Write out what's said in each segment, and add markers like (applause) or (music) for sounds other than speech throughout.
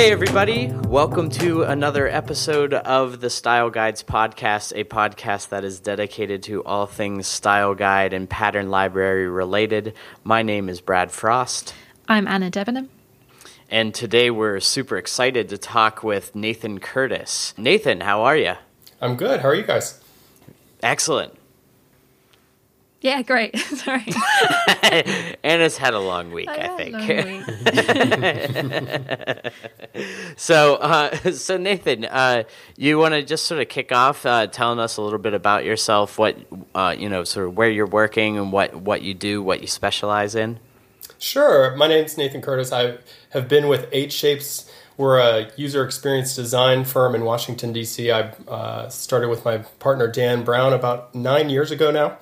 Hey, everybody. Welcome to another episode of the Style Guides podcast, a podcast that is dedicated to all things style guide and pattern library related. My name is Brad Frost. I'm Anna Debenham. And today we're super excited to talk with Nathan Curtis. Nathan, how are you? I'm good. How are you guys? Excellent. Yeah, great. (laughs) Sorry. (laughs) Anna's had a long week, I, I think. (laughs) so, uh, so Nathan, uh, you want to just sort of kick off, uh, telling us a little bit about yourself, what uh, you know, sort of where you're working and what what you do, what you specialize in. Sure. My name's Nathan Curtis. I have been with EightShapes. We're a user experience design firm in Washington D.C. I uh, started with my partner Dan Brown about nine years ago now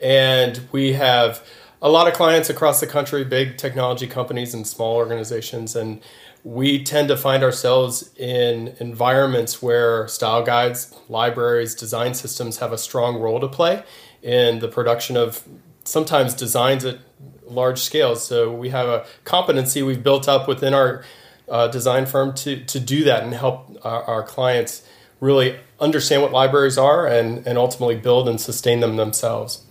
and we have a lot of clients across the country, big technology companies and small organizations. And we tend to find ourselves in environments where style guides, libraries, design systems have a strong role to play in the production of sometimes designs at large scales. So we have a competency we've built up within our uh, design firm to, to do that and help our, our clients really understand what libraries are and, and ultimately build and sustain them themselves.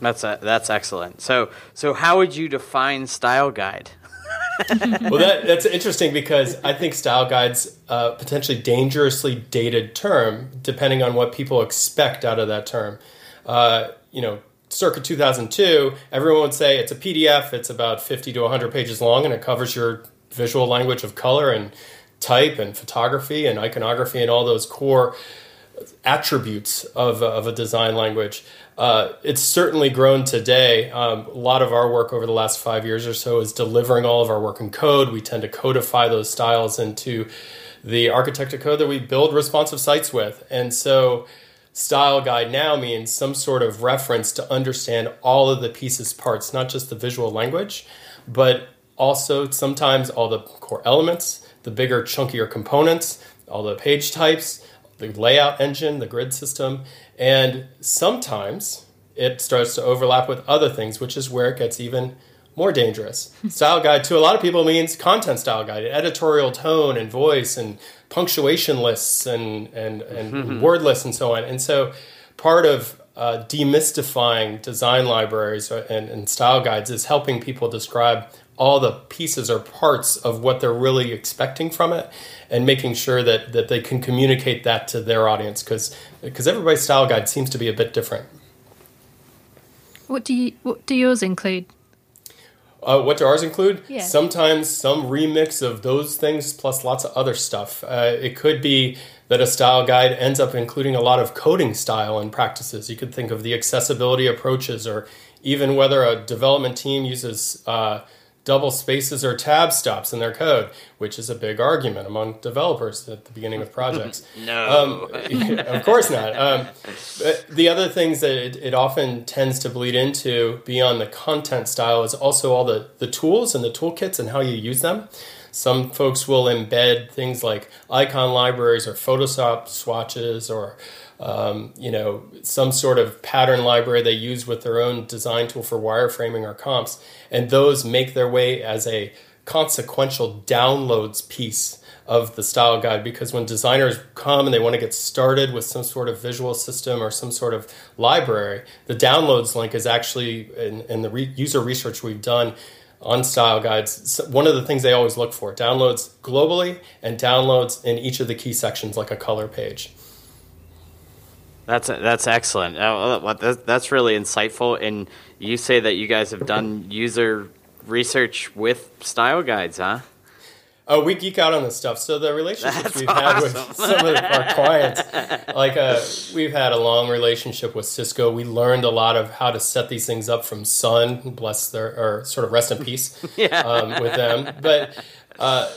That's a, that's excellent. So so how would you define style guide? (laughs) well, that, that's interesting because I think style guides uh, potentially dangerously dated term, depending on what people expect out of that term. Uh, you know, circa 2002, everyone would say it's a PDF. It's about 50 to 100 pages long, and it covers your visual language of color and type and photography and iconography and all those core attributes of, of a design language. Uh, it's certainly grown today. Um, a lot of our work over the last five years or so is delivering all of our work in code. We tend to codify those styles into the architecture code that we build responsive sites with. And so, style guide now means some sort of reference to understand all of the pieces, parts, not just the visual language, but also sometimes all the core elements, the bigger, chunkier components, all the page types, the layout engine, the grid system, and sometimes it starts to overlap with other things, which is where it gets even more dangerous. (laughs) style guide to a lot of people means content style guide, editorial tone and voice and punctuation lists and and, and mm-hmm. word lists and so on. And so part of uh, demystifying design libraries and, and style guides is helping people describe all the pieces or parts of what they're really expecting from it and making sure that, that they can communicate that to their audience because because everybody's style guide seems to be a bit different what do you what do yours include uh, what do ours include? Yeah. Sometimes some remix of those things plus lots of other stuff. Uh, it could be that a style guide ends up including a lot of coding style and practices. You could think of the accessibility approaches, or even whether a development team uses uh, double spaces or tab stops in their code, which is a big argument among developers at the beginning of projects. (laughs) no, um, (laughs) of course not. Um, the other things that it, it, often tends to bleed into beyond the content style is also all the, the tools and the toolkits and how you use them. Some folks will embed things like icon libraries or Photoshop swatches or um, you know, some sort of pattern library they use with their own design tool for wireframing or comps, and those make their way as a consequential downloads piece of the style guide because when designers come and they want to get started with some sort of visual system or some sort of library, the downloads link is actually in, in the re- user research we've done on style guides. One of the things they always look for downloads globally and downloads in each of the key sections, like a color page. That's that's excellent. That's really insightful. And you say that you guys have done user research with style guides, huh? Oh, we geek out on this stuff. So the relationships That's we've awesome. had with some of our clients, like uh, we've had a long relationship with Cisco. We learned a lot of how to set these things up from Sun, bless their or sort of rest in peace, (laughs) yeah. um, with them. But uh,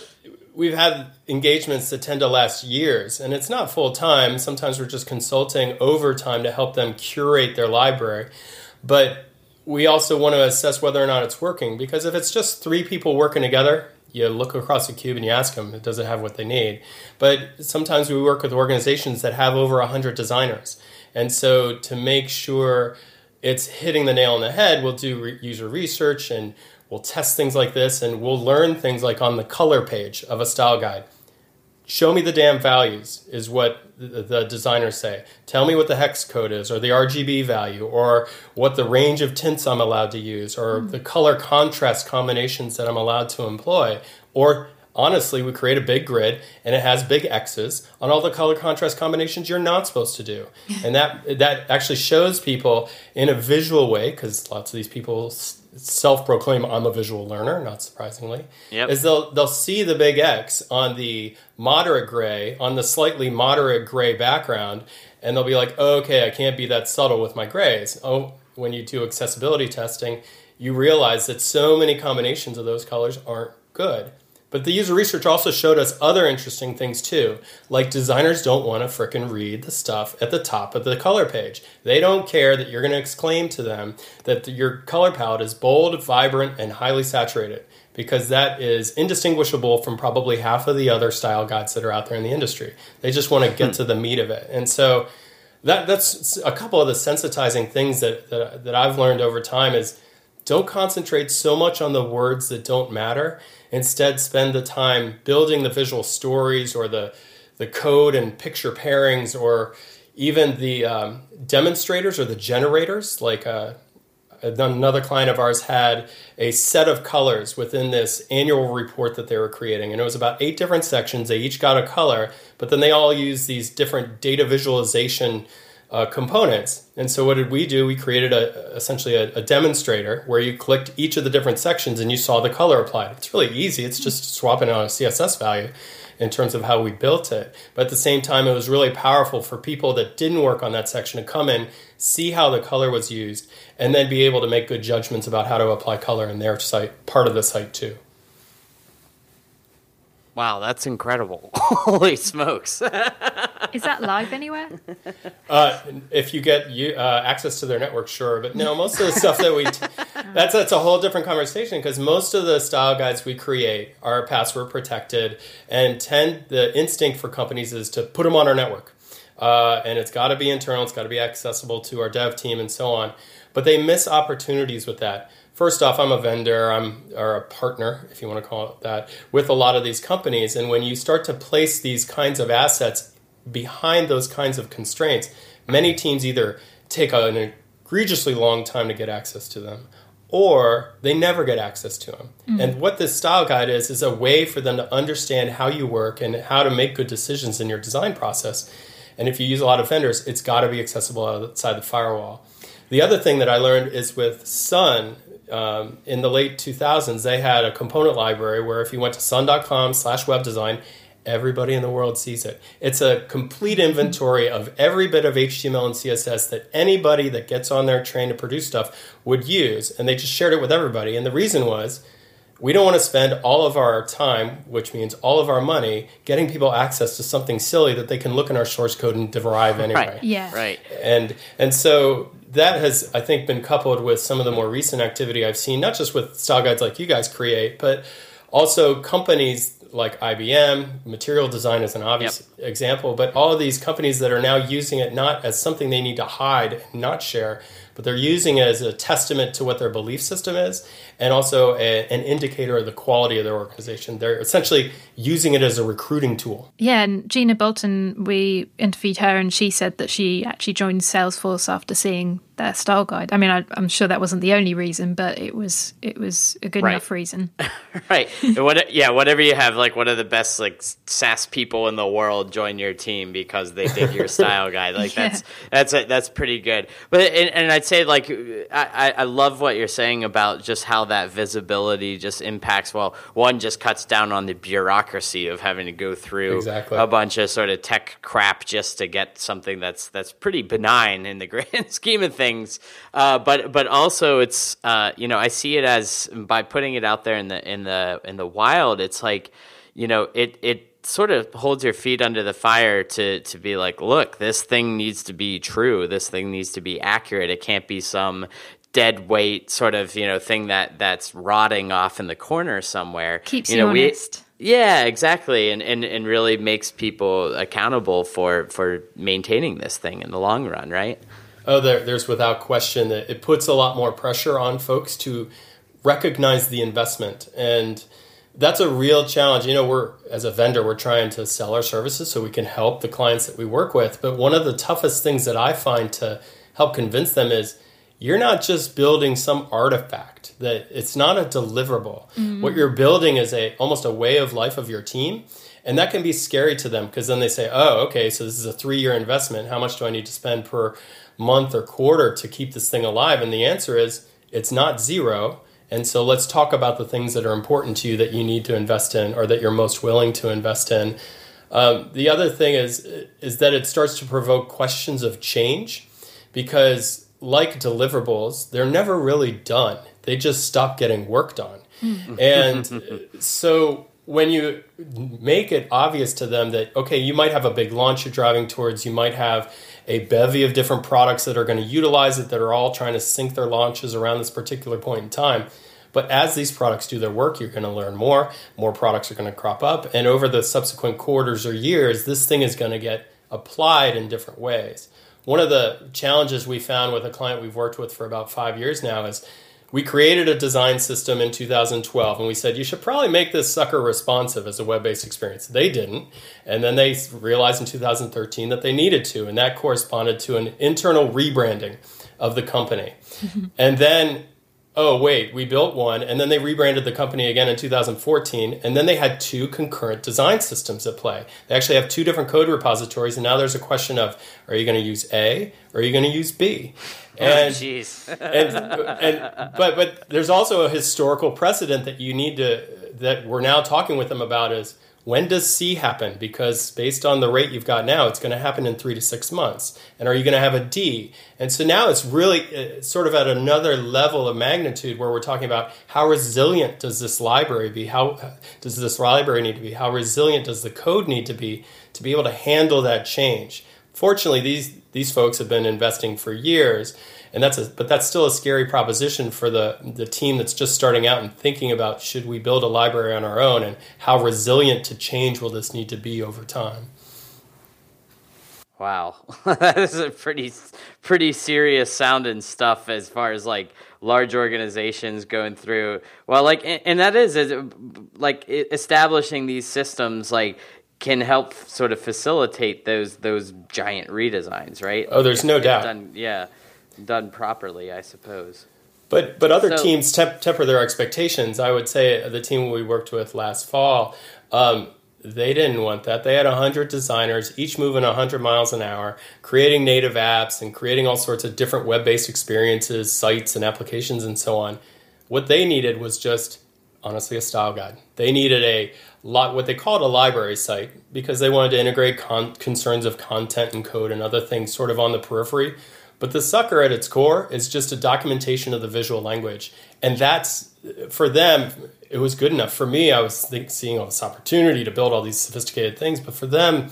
we've had engagements that tend to last years and it's not full time. Sometimes we're just consulting overtime to help them curate their library. But we also want to assess whether or not it's working because if it's just three people working together you look across the cube and you ask them does it have what they need? But sometimes we work with organizations that have over 100 designers. And so to make sure it's hitting the nail on the head we'll do re- user research and we'll test things like this, and we'll learn things like on the color page of a style guide. Show me the damn values, is what the, designers say. Tell me what the hex code is, or the RGB value, or what the range of tints I'm allowed to use, or mm. the color contrast combinations that I'm allowed to employ, or honestly, we create a big grid and it has big X's on all the color contrast combinations you're not supposed to do. (laughs) and that that actually shows people in a visual way, because lots of these people self-proclaim I'm a visual learner, not surprisingly, yep. is they'll they'll see the big X on the moderate gray, on the slightly moderate gray background, and they'll be like, oh, okay, I can't be that subtle with my grays. Oh, when you do accessibility testing, you realize that so many combinations of those colors aren't good. But the user research also showed us other interesting things too. Like designers don't want to fricking read the stuff at the top of the color page. They don't care that you're going to exclaim to them that your color palette is bold, vibrant, and highly saturated because that is indistinguishable from probably half of the other style guides that are out there in the industry. They just want to get hmm. to the meat of it. And so that that's a couple of the sensitizing things that, that that I've learned over time is don't concentrate so much on the words that don't matter Instead, spend the time building the visual stories or the, the code and picture pairings or even the um, demonstrators or the generators. Like uh, another client of ours had a set of colors within this annual report that they were creating. And it was about eight different sections. They each got a color, but then they all used these different data visualization uh, components. And so what did we do? We created a essentially a, a, demonstrator where you clicked each of the different sections and you saw the color applied. It's really easy. It's just swapping out a CSS value in terms of how we built it. But at the same time, it was really powerful for people that didn't work on that section to come in, see how the color was used, and then be able to make good judgments about how to apply color in their site, part of the site too. Wow, that's incredible. (laughs) Holy smokes. (laughs) Is that live anywhere? Uh, if you get you, uh, access to their network, sure. But no, most of the stuff that we t- (laughs) that's that's a whole different conversation because most of the style guides we create are password protected, and tend the instinct for companies is to put them on our network, uh, and it's got to be internal, it's got to be accessible to our dev team, and so on. But they miss opportunities with that first off, I'm a vendor, I'm or a partner, if you want to call it that, with a lot of these companies. And when you start to place these kinds of assets behind those kinds of constraints, many teams either take an egregiously long time to get access to them or they never get access to them. Mm-hmm. And what this style guide is is a way for them to understand how you work and how to make good decisions in your design process. And if you use a lot of vendors, it's got to be accessible outside the firewall. The other thing that I learned is with Sun, um, in the late 2000s, they had a component library where if you went to sun.com slash web design, everybody in the world sees it. It's a complete inventory of every bit of HTML and CSS that anybody that gets on their train to produce stuff would use, and they just shared it with everybody. And the reason was we don't want to spend all of our time, which means all of our money, getting people access to something silly that they can look in our source code and derive anyway. Right. Yeah. Right. And and so that has, I think, been coupled with some of the more recent activity I've seen, not just with style guides like you guys create, but also companies like IBM, Material Design is an obvious yep. example, but all of these companies that are now using it not as something they need to hide and not share, but they're using it as a testament to what their belief system is and also a, an indicator of the quality of their organization. They're essentially using it as a recruiting tool. Yeah, and Jina Bolton, we interviewed her and she said that she actually joined Salesforce after seeing their style guide. I mean, I, am sure that wasn't the only reason, but it was it was a good right. enough reason. (laughs) right. What, yeah. Whatever you have, like one of the best like Sass people in the world join your team because they did your style (laughs) guide. Like yeah. that's that's a, that's pretty good. But and, and I'd say like I, I love what you're saying about just how that visibility just impacts. Well, one just cuts down on the bureaucracy of having to go through exactly. a bunch of sort of tech crap just to get something that's that's pretty benign in the (laughs) grand scheme of things things. Uh, but but also it's uh, you know I see it as by putting it out there in the in the in the wild. It's like you know it it sort of holds your feet under the fire to to be like, look, this thing needs to be true. This thing needs to be accurate. It can't be some dead weight sort of you know thing that that's rotting off in the corner somewhere. Keeps you, know, you honest. We, yeah, exactly, and, and and really makes people accountable for for maintaining this thing in the long run, right? Oh, there, there's without question that it puts a lot more pressure on folks to recognize the investment and that's a real challenge. You know, we're as a vendor, we're trying to sell our services so we can help the clients that we work with. But one of the toughest things that I find to help convince them is you're not just building some artifact that it's not a deliverable. Mm-hmm. What you're building is a almost a way of life of your team. And that can be scary to them because then they say, "Oh, okay, so this is a 3-year investment. How much do I need to spend per month or quarter to keep this thing alive?" And the answer is it's not zero and so let's talk about the things that are important to you that you need to invest in or that you're most willing to invest in. Um, the other thing is is that it starts to provoke questions of change because like deliverables, they're never really done. They just stop getting worked on. And (laughs) so when you make it obvious to them that okay, you might have a big launch you're driving towards, you might have a bevy of different products that are going to utilize it that are all trying to sync their launches around this particular point in time. But as these products do their work, you're going to learn more. More products are going to crop up. And over the subsequent quarters or years, this thing is going to get applied in different ways. One of the challenges we found with a client we've worked with for about five years now is we created a design system in 2012 and we said you should probably make this sucker responsive as a web-based experience. They didn't and then they realized in 2013 that they needed to and that corresponded to an internal rebranding of the company. (laughs) And then oh wait we built one and then they rebranded the company again in 2014 and then they had two concurrent design systems at play. They actually have two different code repositories and now there's a question of are you going to use a or are you going to use b? Oh, and, oh, (laughs) and, and but but there's also a historical precedent that you need to that we're now talking with them about is when does C happen? Because based on the rate you've got now, it's going to happen in three to six months. And are you going to have a D? And so now it's really it's sort of at another level of magnitude where we're talking about how resilient does this library be? How does this library need to be? How resilient does the code need to be to be able to handle that change? Fortunately, these these folks have been investing for years, and that's a but that's still a scary proposition for the the team that's just starting out and thinking about should we build a library on our own and how resilient to change will this need to be over time. Wow, (laughs) that is a pretty pretty serious sounding stuff as far as like large organizations going through. Well, like and, and that is, is like establishing these systems like can help sort of facilitate those those giant redesigns, right? Oh, there's no doubt. Done, yeah, done properly, I suppose. But but other so, teams temp- temper their expectations. I would say the team we worked with last fall, um, they didn't want that. They had hundred designers, each moving hundred miles an hour, creating native apps and creating all sorts of different web-based experiences, sites, and applications, and so on. What they needed was just honestly a style guide. They needed a lot what they called a library site because they wanted to integrate con- concerns of content and code and other things sort of on the periphery. But the sucker at its core is just a documentation of the visual language, and that's for them. It was good enough for me. I was think, seeing all this opportunity to build all these sophisticated things, but for them,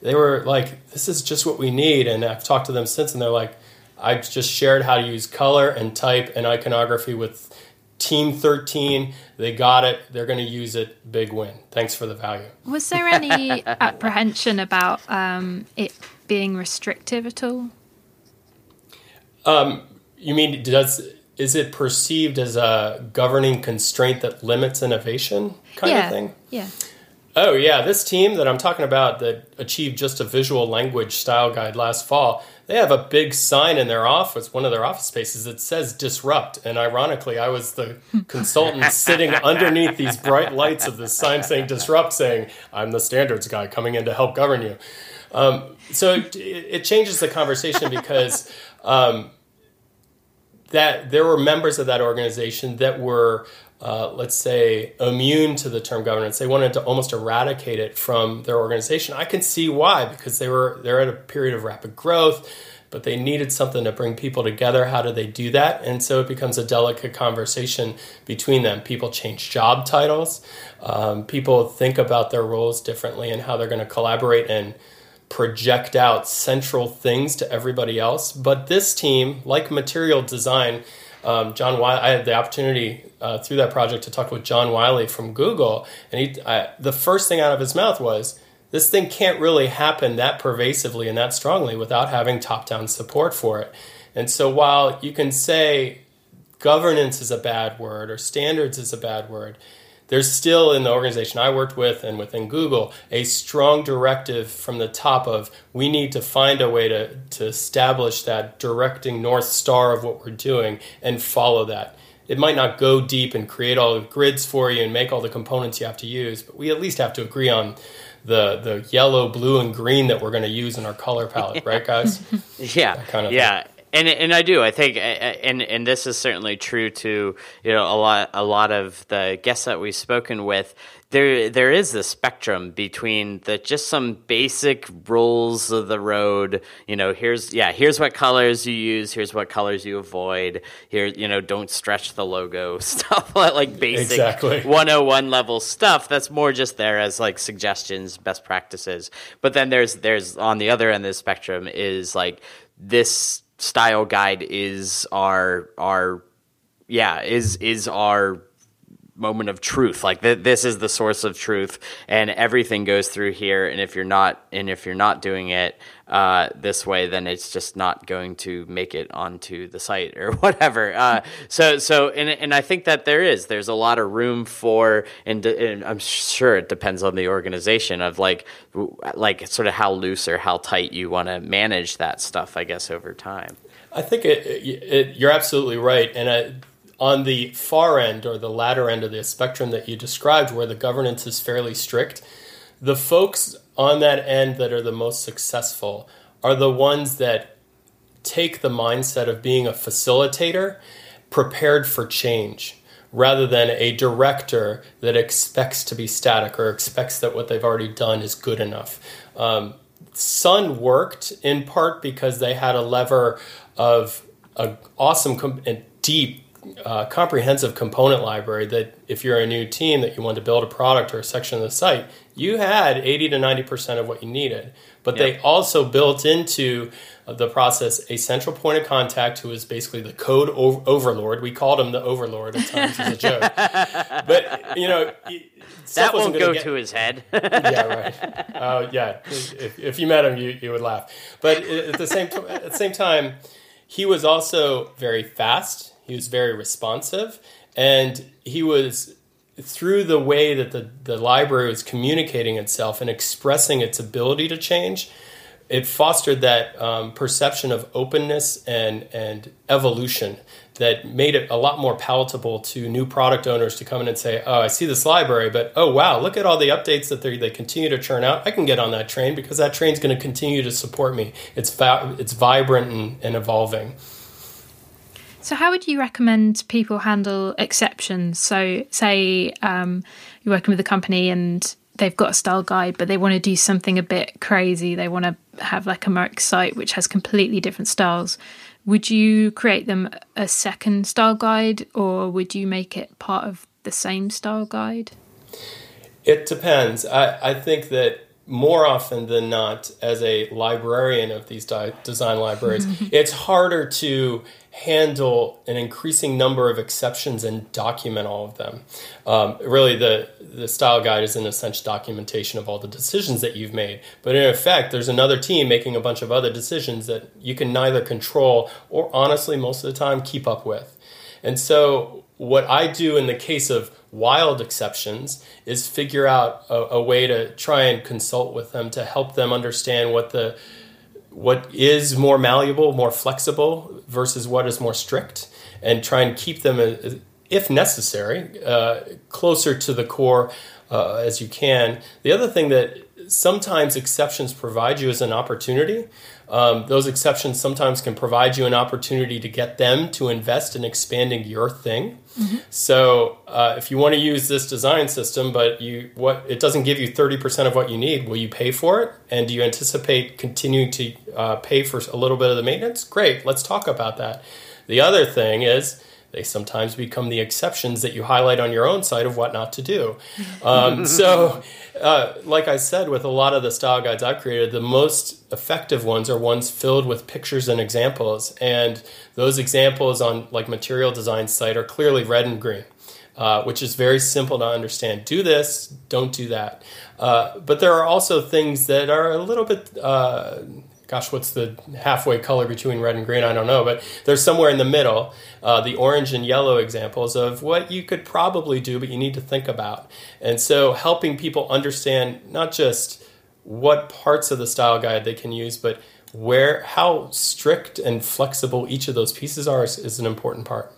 they were like, "This is just what we need." And I've talked to them since, and they're like, "I just shared how to use color and type and iconography with Team 13, they got it. They're going to use it. Big win. Thanks for the value. Was there any (laughs) apprehension about um, it being restrictive at all? Um, you mean does is it perceived as a governing constraint that limits innovation kind yeah. of thing? Yeah. Oh yeah, this team that I'm talking about that achieved just a visual language style guide last fall, they have a big sign in their office, one of their office spaces that says disrupt. And ironically, I was the consultant (laughs) sitting underneath these bright lights of this sign saying disrupt, saying, I'm the standards guy coming in to help govern you. Um, so it, it, changes the conversation (laughs) because um, that there were members of that organization that were uh, let's say, immune to the term governance. They wanted to almost eradicate it from their organization. I can see why, because they were they're at a period of rapid growth, but they needed something to bring people together. How do they do that? And so it becomes a delicate conversation between them. People change job titles. Um, people think about their roles differently and how they're going to collaborate and project out central things to everybody else. But this team, like material design, um, Jon Wiley, I had the opportunity uh, through that project to talk with Jon Wiley from Google, and he, I, the first thing out of his mouth was, "This thing can't really happen that pervasively and that strongly without having top-down support for it." And so, while you can say governance is a bad word or standards is a bad word, there's still in the organization I worked with and within Google a strong directive from the top of we need to find a way to, to establish that directing north star of what we're doing and follow that. It might not go deep and create all the grids for you and make all the components you have to use, but we at least have to agree on the the yellow, blue, and green that we're going to use in our color palette, right, guys? (laughs) yeah, that kind of yeah. Thing. And and I do. I think, and and this is certainly true to you know a lot a lot of the guests that we've spoken with. There there is a spectrum between the just some basic rules of the road. You know, here's yeah, here's what colors you use. Here's what colors you avoid. Here, you know, don't stretch the logo (laughs) stuff like basic exactly. 101 level stuff. That's more just there as like suggestions, best practices. But then there's there's on the other end of the spectrum is like this style guide is our our yeah is is our moment of truth. Like th- this is the source of truth and everything goes through here and if you're not and if you're not doing it uh, this way then it's just not going to make it onto the site or (laughs) whatever uh, so so and, and i think that there is there's a lot of room for and, and i'm sure it depends on the organization of like like sort of how loose or how tight you want to manage that stuff i guess over time I think it, it, you're absolutely right. And I, on the far end or the latter end of the spectrum that you described, where the governance is fairly strict, the folks on that end that are the most successful are the ones that take the mindset of being a facilitator prepared for change rather than a director that expects to be static or expects that what they've already done is good enough. Um, Sun worked in part because they had a lever of an awesome and deep, uh, comprehensive component library that if you're a new team that you want to build a product or a section of the site, you had 80 to 90% of what you needed. But yep. they also built into the process a central point of contact who is basically the code overlord. We called him the overlord at times as a joke. (laughs) But, you know, that won't go get... to his head. (laughs) yeah, right. Uh, yeah, if, if you met him, you, you would laugh. But at the same t- at the same time, he was also very fast. He was very responsive, and he was through the way that the, the library was communicating itself and expressing its ability to change, it fostered that um, perception of openness and, and evolution that made it a lot more palatable to new product owners to come in and say, "Oh, I see this library, but oh wow, look at all the updates that they they continue to churn out. I can get on that train because that train's going to continue to support me. It's fa- it's vibrant and, and evolving." So, how would you recommend people handle exceptions? So, say um, you're working with a company and they've got a style guide, but they want to do something a bit crazy. They want to have like a microsite which has completely different styles would you create them a second style guide or would you make it part of the same style guide? It depends. I, I think that more often than not, as a librarian of these di- design libraries, (laughs) it's harder to handle an increasing number of exceptions and document all of them. Um, really, the, the style guide is an essential documentation of all the decisions that you've made. But in effect, there's another team making a bunch of other decisions that you can neither control or, honestly, most of the time, keep up with. And so, what I do in the case of wild exceptions is figure out a, a way to try and consult with them to help them understand what the what is more malleable, more flexible versus what is more strict, and try and keep them, uh, if necessary, uh, closer to the core uh, as you can. The other thing that sometimes exceptions provide you as an opportunity. Um, those exceptions sometimes can provide you an opportunity to get them to invest in expanding your thing. Mm-hmm. So uh, if you want to use this design system, but you what it doesn't give you thirty percent of what you need, will you pay for it? And do you anticipate continuing to uh, pay for a little bit of the maintenance? Great, let's talk about that. The other thing is they sometimes become the exceptions that you highlight on your own site of what not to do. Um, (laughs) so, uh, like I said, with a lot of the style guides I've created, the most effective ones are ones filled with pictures and examples. And those examples on like material design site are clearly red and green. Uh, which is very simple to understand. Do this, don't do that. Uh, but there are also things that are a little bit uh, gosh, what's the halfway color between red and green? I don't know, but there's somewhere in the middle, uh, the orange and yellow examples of what you could probably do, but you need to think about. And so helping people understand not just what parts of the style guide they can use, but where how strict and flexible each of those pieces are is, is an important part.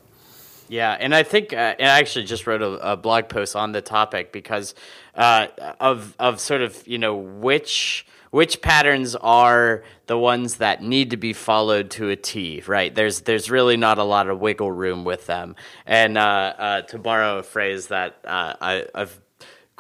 Yeah, and I think uh, I actually just wrote a, a, blog post on the topic because uh, of of sort of you know which which patterns are the ones that need to be followed to a T, right? There's there's really not a lot of wiggle room with them. And uh, uh to borrow a phrase that uh, I, I've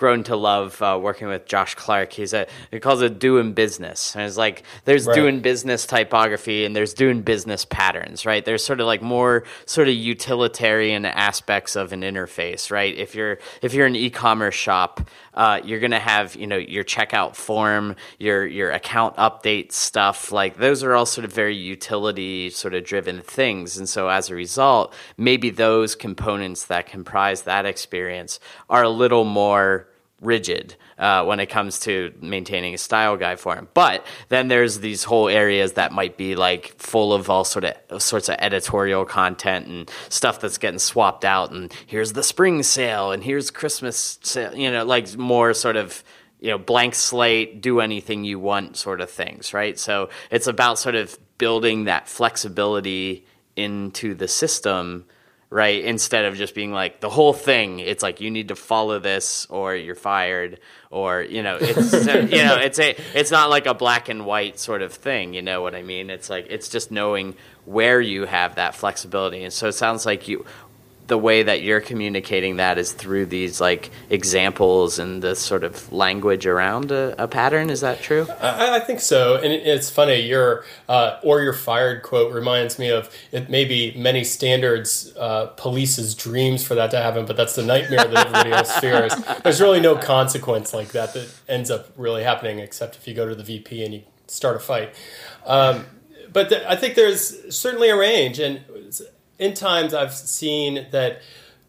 grown to love uh, working with Josh Clark. He's a he calls it doing business, and it's like there's right. doing business typography and there's doing business patterns, right? There's sort of like more sort of utilitarian aspects of an interface, right? If you're if you're an e-commerce shop, uh, you're gonna have you know your checkout form, your your account update stuff, like those are all sort of very utility sort of driven things, and so as a result, maybe those components that comprise that experience are a little more rigid uh, when it comes to maintaining a style guide for him. But then there's these whole areas that might be like full of all sort of sorts of editorial content and stuff that's getting swapped out. And here's the spring sale, and here's Christmas sale. You know, like more sort of you know blank slate, do anything you want sort of things, right? So it's about sort of building that flexibility into the system right? Instead of just being like the whole thing, it's like you need to follow this or you're fired or you know, it's (laughs) you know, it's a it's not like a black and white sort of thing, you know what I mean? It's like it's just knowing where you have that flexibility. And so it sounds like you the way that you're communicating that is through these like examples and the sort of language around a, a pattern. Is that true? I, I, think so. And it's funny. Your uh, or you're fired quote reminds me of it. Maybe many standards uh, police's dreams for that to happen, but that's the nightmare that everybody else (laughs) fears. There's really no consequence like that that ends up really happening, except if you go to the VP and you start a fight. Um, but I think there's certainly a range, and in times I've seen that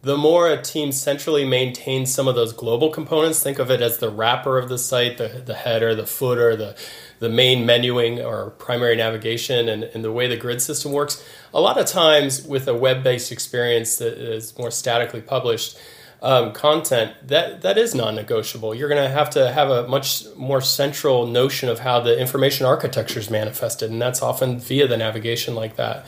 the more a team centrally maintains some of those global components, think of it as the wrapper of the site, the, the header, the footer, the, the main menuing or primary navigation, and, and the way the grid system works. A lot of times, with a web based experience that is more statically published, um, content that that is non-negotiable. You're going to have to have a much more central notion of how the information architecture is manifested, and that's often via the navigation like that.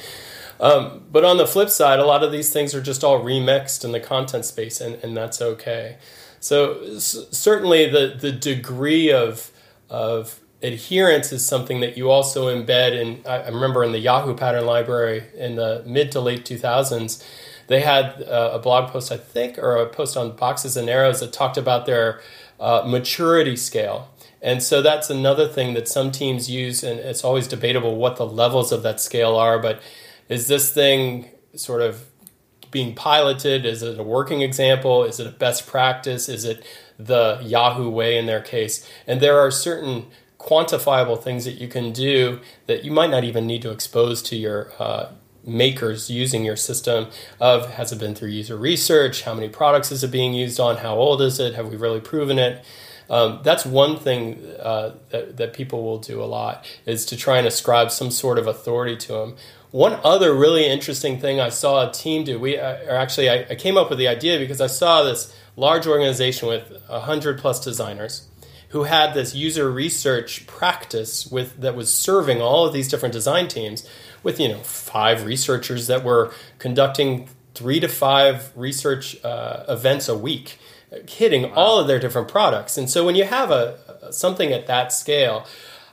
Um, but on the flip side, a lot of these things are just all remixed in the content space, and, and that's okay. So s- certainly the the degree of of adherence is something that you also embed in. I, remember in the Yahoo pattern library in the mid to late 2000s, they had uh, a blog post, I think, or a post on boxes and arrows that talked about their uh, maturity scale. And so that's another thing that some teams use, and it's always debatable what the levels of that scale are, but is this thing sort of being piloted? Is it a working example? Is it a best practice? Is it the Yahoo way in their case? And there are certain quantifiable things that you can do that you might not even need to expose to your uh, makers using your system of has it been through user research how many products is it being used on how old is it have we really proven it um, that's one thing uh, that, that people will do a lot is to try and ascribe some sort of authority to them one other really interesting thing I saw a team do, we uh, or actually I, I came up with the idea because I saw this large organization with hundred plus designers who had this user research practice with that was serving all of these different design teams with you know five researchers that were conducting three to five research uh, events a week hitting wow. all of their different products and so when you have a something at that scale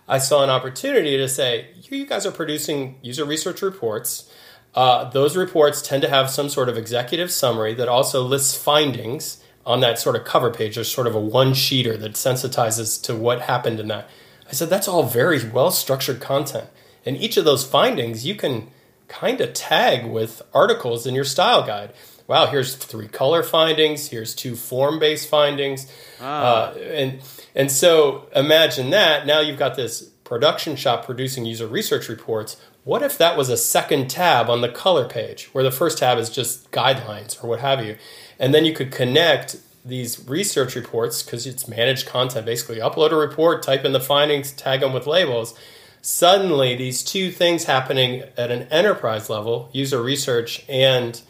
I saw an opportunity to say, you guys are producing user research reports. Uh, those reports tend to have some sort of executive summary that also lists findings on that sort of cover page. There's sort of a one sheeter that sensitizes to what happened in that. I said, that's all very well structured content. And each of those findings you can kind of tag with articles in your style guide. Wow, here's three color findings, here's two form based findings. Ah. Uh, and and so imagine that. Now you've got this production shop producing user research reports. What if that was a second tab on the color page where the first tab is just guidelines or what have you? And then you could connect these research reports because it's managed content basically upload a report, type in the findings, tag them with labels. suddenly these two things happening at an enterprise level, user research and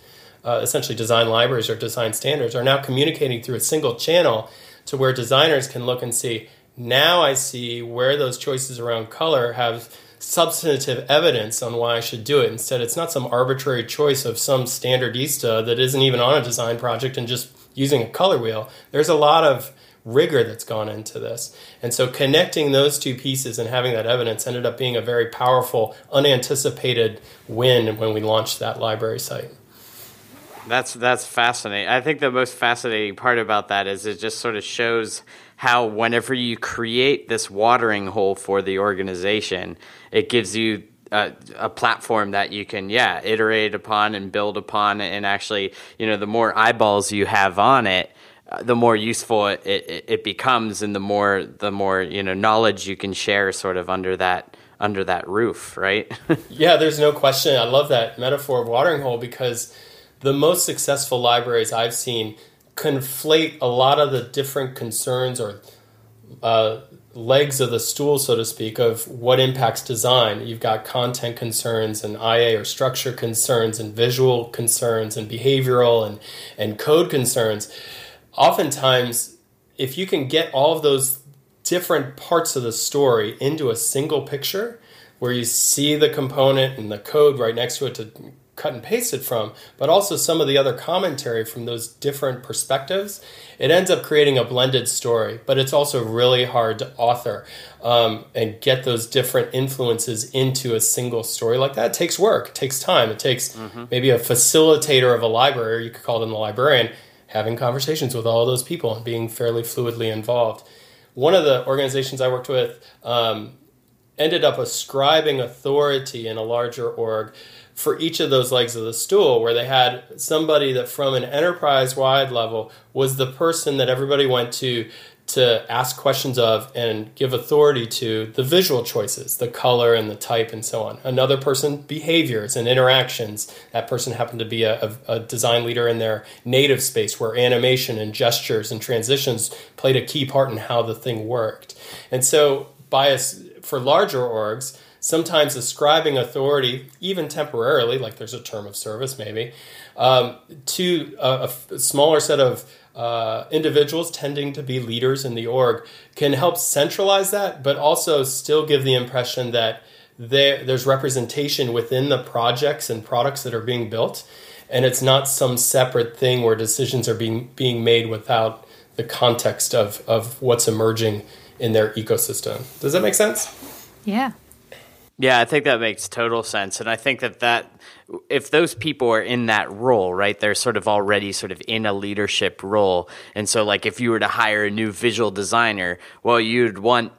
uh, essentially design libraries or design standards, are now communicating through a single channel to where designers can look and see. Now I see where those choices around color have substantive evidence on why I should do it. Instead, it's not some arbitrary choice of some standardista that isn't even on a design project and just using a color wheel. There's a lot of rigor that's gone into this. And so connecting those two pieces and having that evidence ended up being a very powerful, unanticipated win when we launched that library site. That's that's fascinating. I think the most fascinating part about that is it just sort of shows how whenever you create this watering hole for the organization, it gives you a, a, platform that you can yeah iterate upon and build upon. And actually you know the more eyeballs you have on it uh, the more useful it, it, it, becomes and the more the more you know knowledge you can share sort of under that under that roof right? (laughs) Yeah there's no question. I love that metaphor of watering hole because the most successful libraries i've seen conflate a lot of the different concerns or uh, legs of the stool, so to speak, of what impacts design. You've got content concerns and IA or structure concerns and visual concerns and behavioral and, and code concerns. Oftentimes, if you can get all of those different parts of the story into a single picture where you see the component and the code right next to it to cut and paste it from, but also some of the other commentary from those different perspectives, it ends up creating a blended story. But it's also really hard to author um, and get those different influences into a single story like that. It takes work, it takes time, it takes mm-hmm. maybe a facilitator of a library, you could call them the librarian, having conversations with all those people and being fairly fluidly involved. One of the organizations I worked with um, ended up ascribing authority in a larger org for each of those legs of the stool, where they had somebody that from an enterprise wide level was the person that everybody went to to ask questions of and give authority to the visual choices, the color and the type and so on. Another person, behaviors and interactions. That person happened to be a, a, a, design leader in their native space where animation and gestures and transitions played a key part in how the thing worked. And so, bias for larger orgs, sometimes ascribing authority, even temporarily, like there's a term of service maybe, um, to a, a, smaller set of uh, individuals tending to be leaders in the org can help centralize that, but also still give the impression that there, there's representation within the projects and products that are being built. And it's not some separate thing where decisions are being, being made without the context of, of what's emerging in their ecosystem. Does that make sense? Yeah. Yeah, I think that makes total sense. And I think that that if those people are in that role, right, they're sort of already sort of in a leadership role. And so like if you were to hire a new visual designer, well, you'd want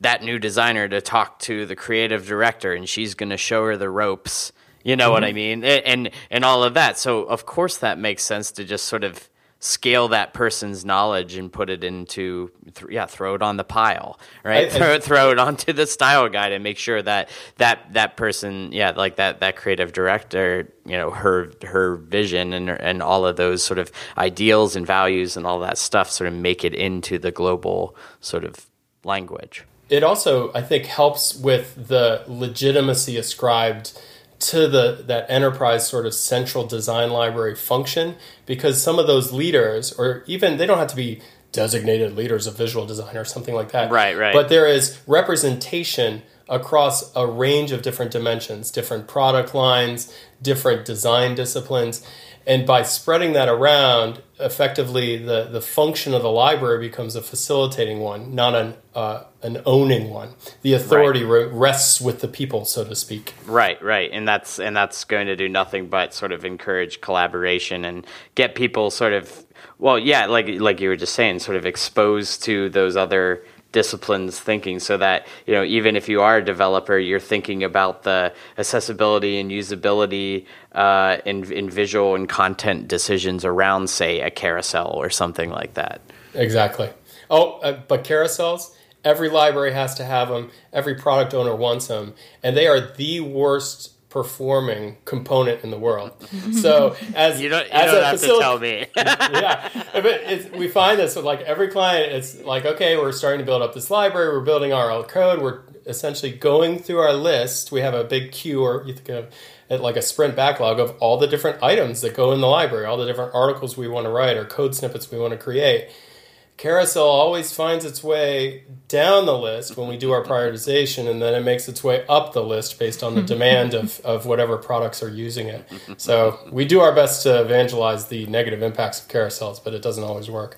that new designer to talk to the creative director and she's going to show her the ropes. You know mm-hmm. what I mean? And and all of that. So of course that makes sense to just sort of scale that person's knowledge and put it into th- yeah throw it on the pile right? I, I, throw, throw it onto the style guide and make sure that that that person yeah like that that creative director you know her her vision and and all of those sort of ideals and values and all that stuff sort of make it into the global sort of language. It also i think helps with the legitimacy ascribed to the that enterprise sort of central design library function because some of those leaders or even they don't have to be designated leaders of visual design or something like that. Right right. But there is representation across a range of different dimensions different product lines different design disciplines. And by spreading that around effectively the, the function of the library becomes a facilitating one not an, uh, an owning one. The authority right. rests with the people so to speak. Right right. And that's and that's going to do nothing but sort of encourage collaboration and get people sort of well yeah like like you were just saying sort of exposed to those other disciplines thinking so that you know even if you are a developer you're thinking about the accessibility and usability uh, in, in visual and content decisions around say a carousel or something like that. Exactly. Oh uh, but carousels every library has to have them every product owner wants them and they are the worst performing component in the world. Mm-hmm. So as you don't, you as don't have facility, to tell me. (laughs) yeah, we find this with like every client. It's like okay, we're starting to build up this library. We're building our own code. We're essentially going through our list. We have a big queue, or you think of it like a sprint backlog of all the different items that go in the library, all the different articles we want to write or code snippets we want to create. Carousel always finds its way down the list when we do our prioritization, and then it makes its way up the list based on the (laughs) demand of, of whatever products are using it. So we do our best to evangelize the negative impacts of carousels, but it doesn't always work.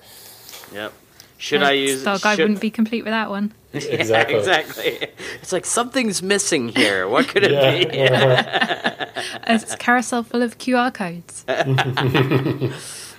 Yep. Should I use? Style guide should- wouldn't be complete without one. (laughs) (laughs) Exactly. Yeah, exactly. It's like something's missing here. What could it Yeah. be? It's a carousel full of QR codes.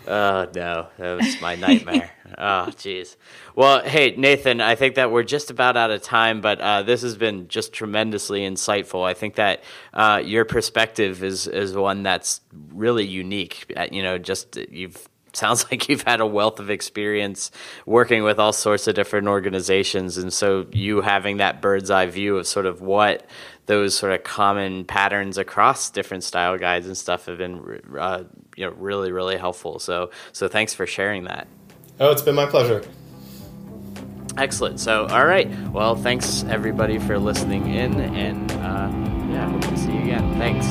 Oh no, that was my nightmare. Oh jeez. Well, hey Nathan, I think that we're just about out of time, but uh, this has been just tremendously insightful. I think that uh, your perspective is is one that's really unique. Uh, You know, just you've sounds (laughs) like you've had a wealth of experience working with all sorts of different organizations and so you having that bird's eye view of sort of what those sort of common patterns across different style guides and stuff have been uh, you know really really helpful so so thanks for sharing that Oh, it's been my pleasure. excellent. So all right. Well thanks everybody for listening in and uh, yeah hope to see you again. Thanks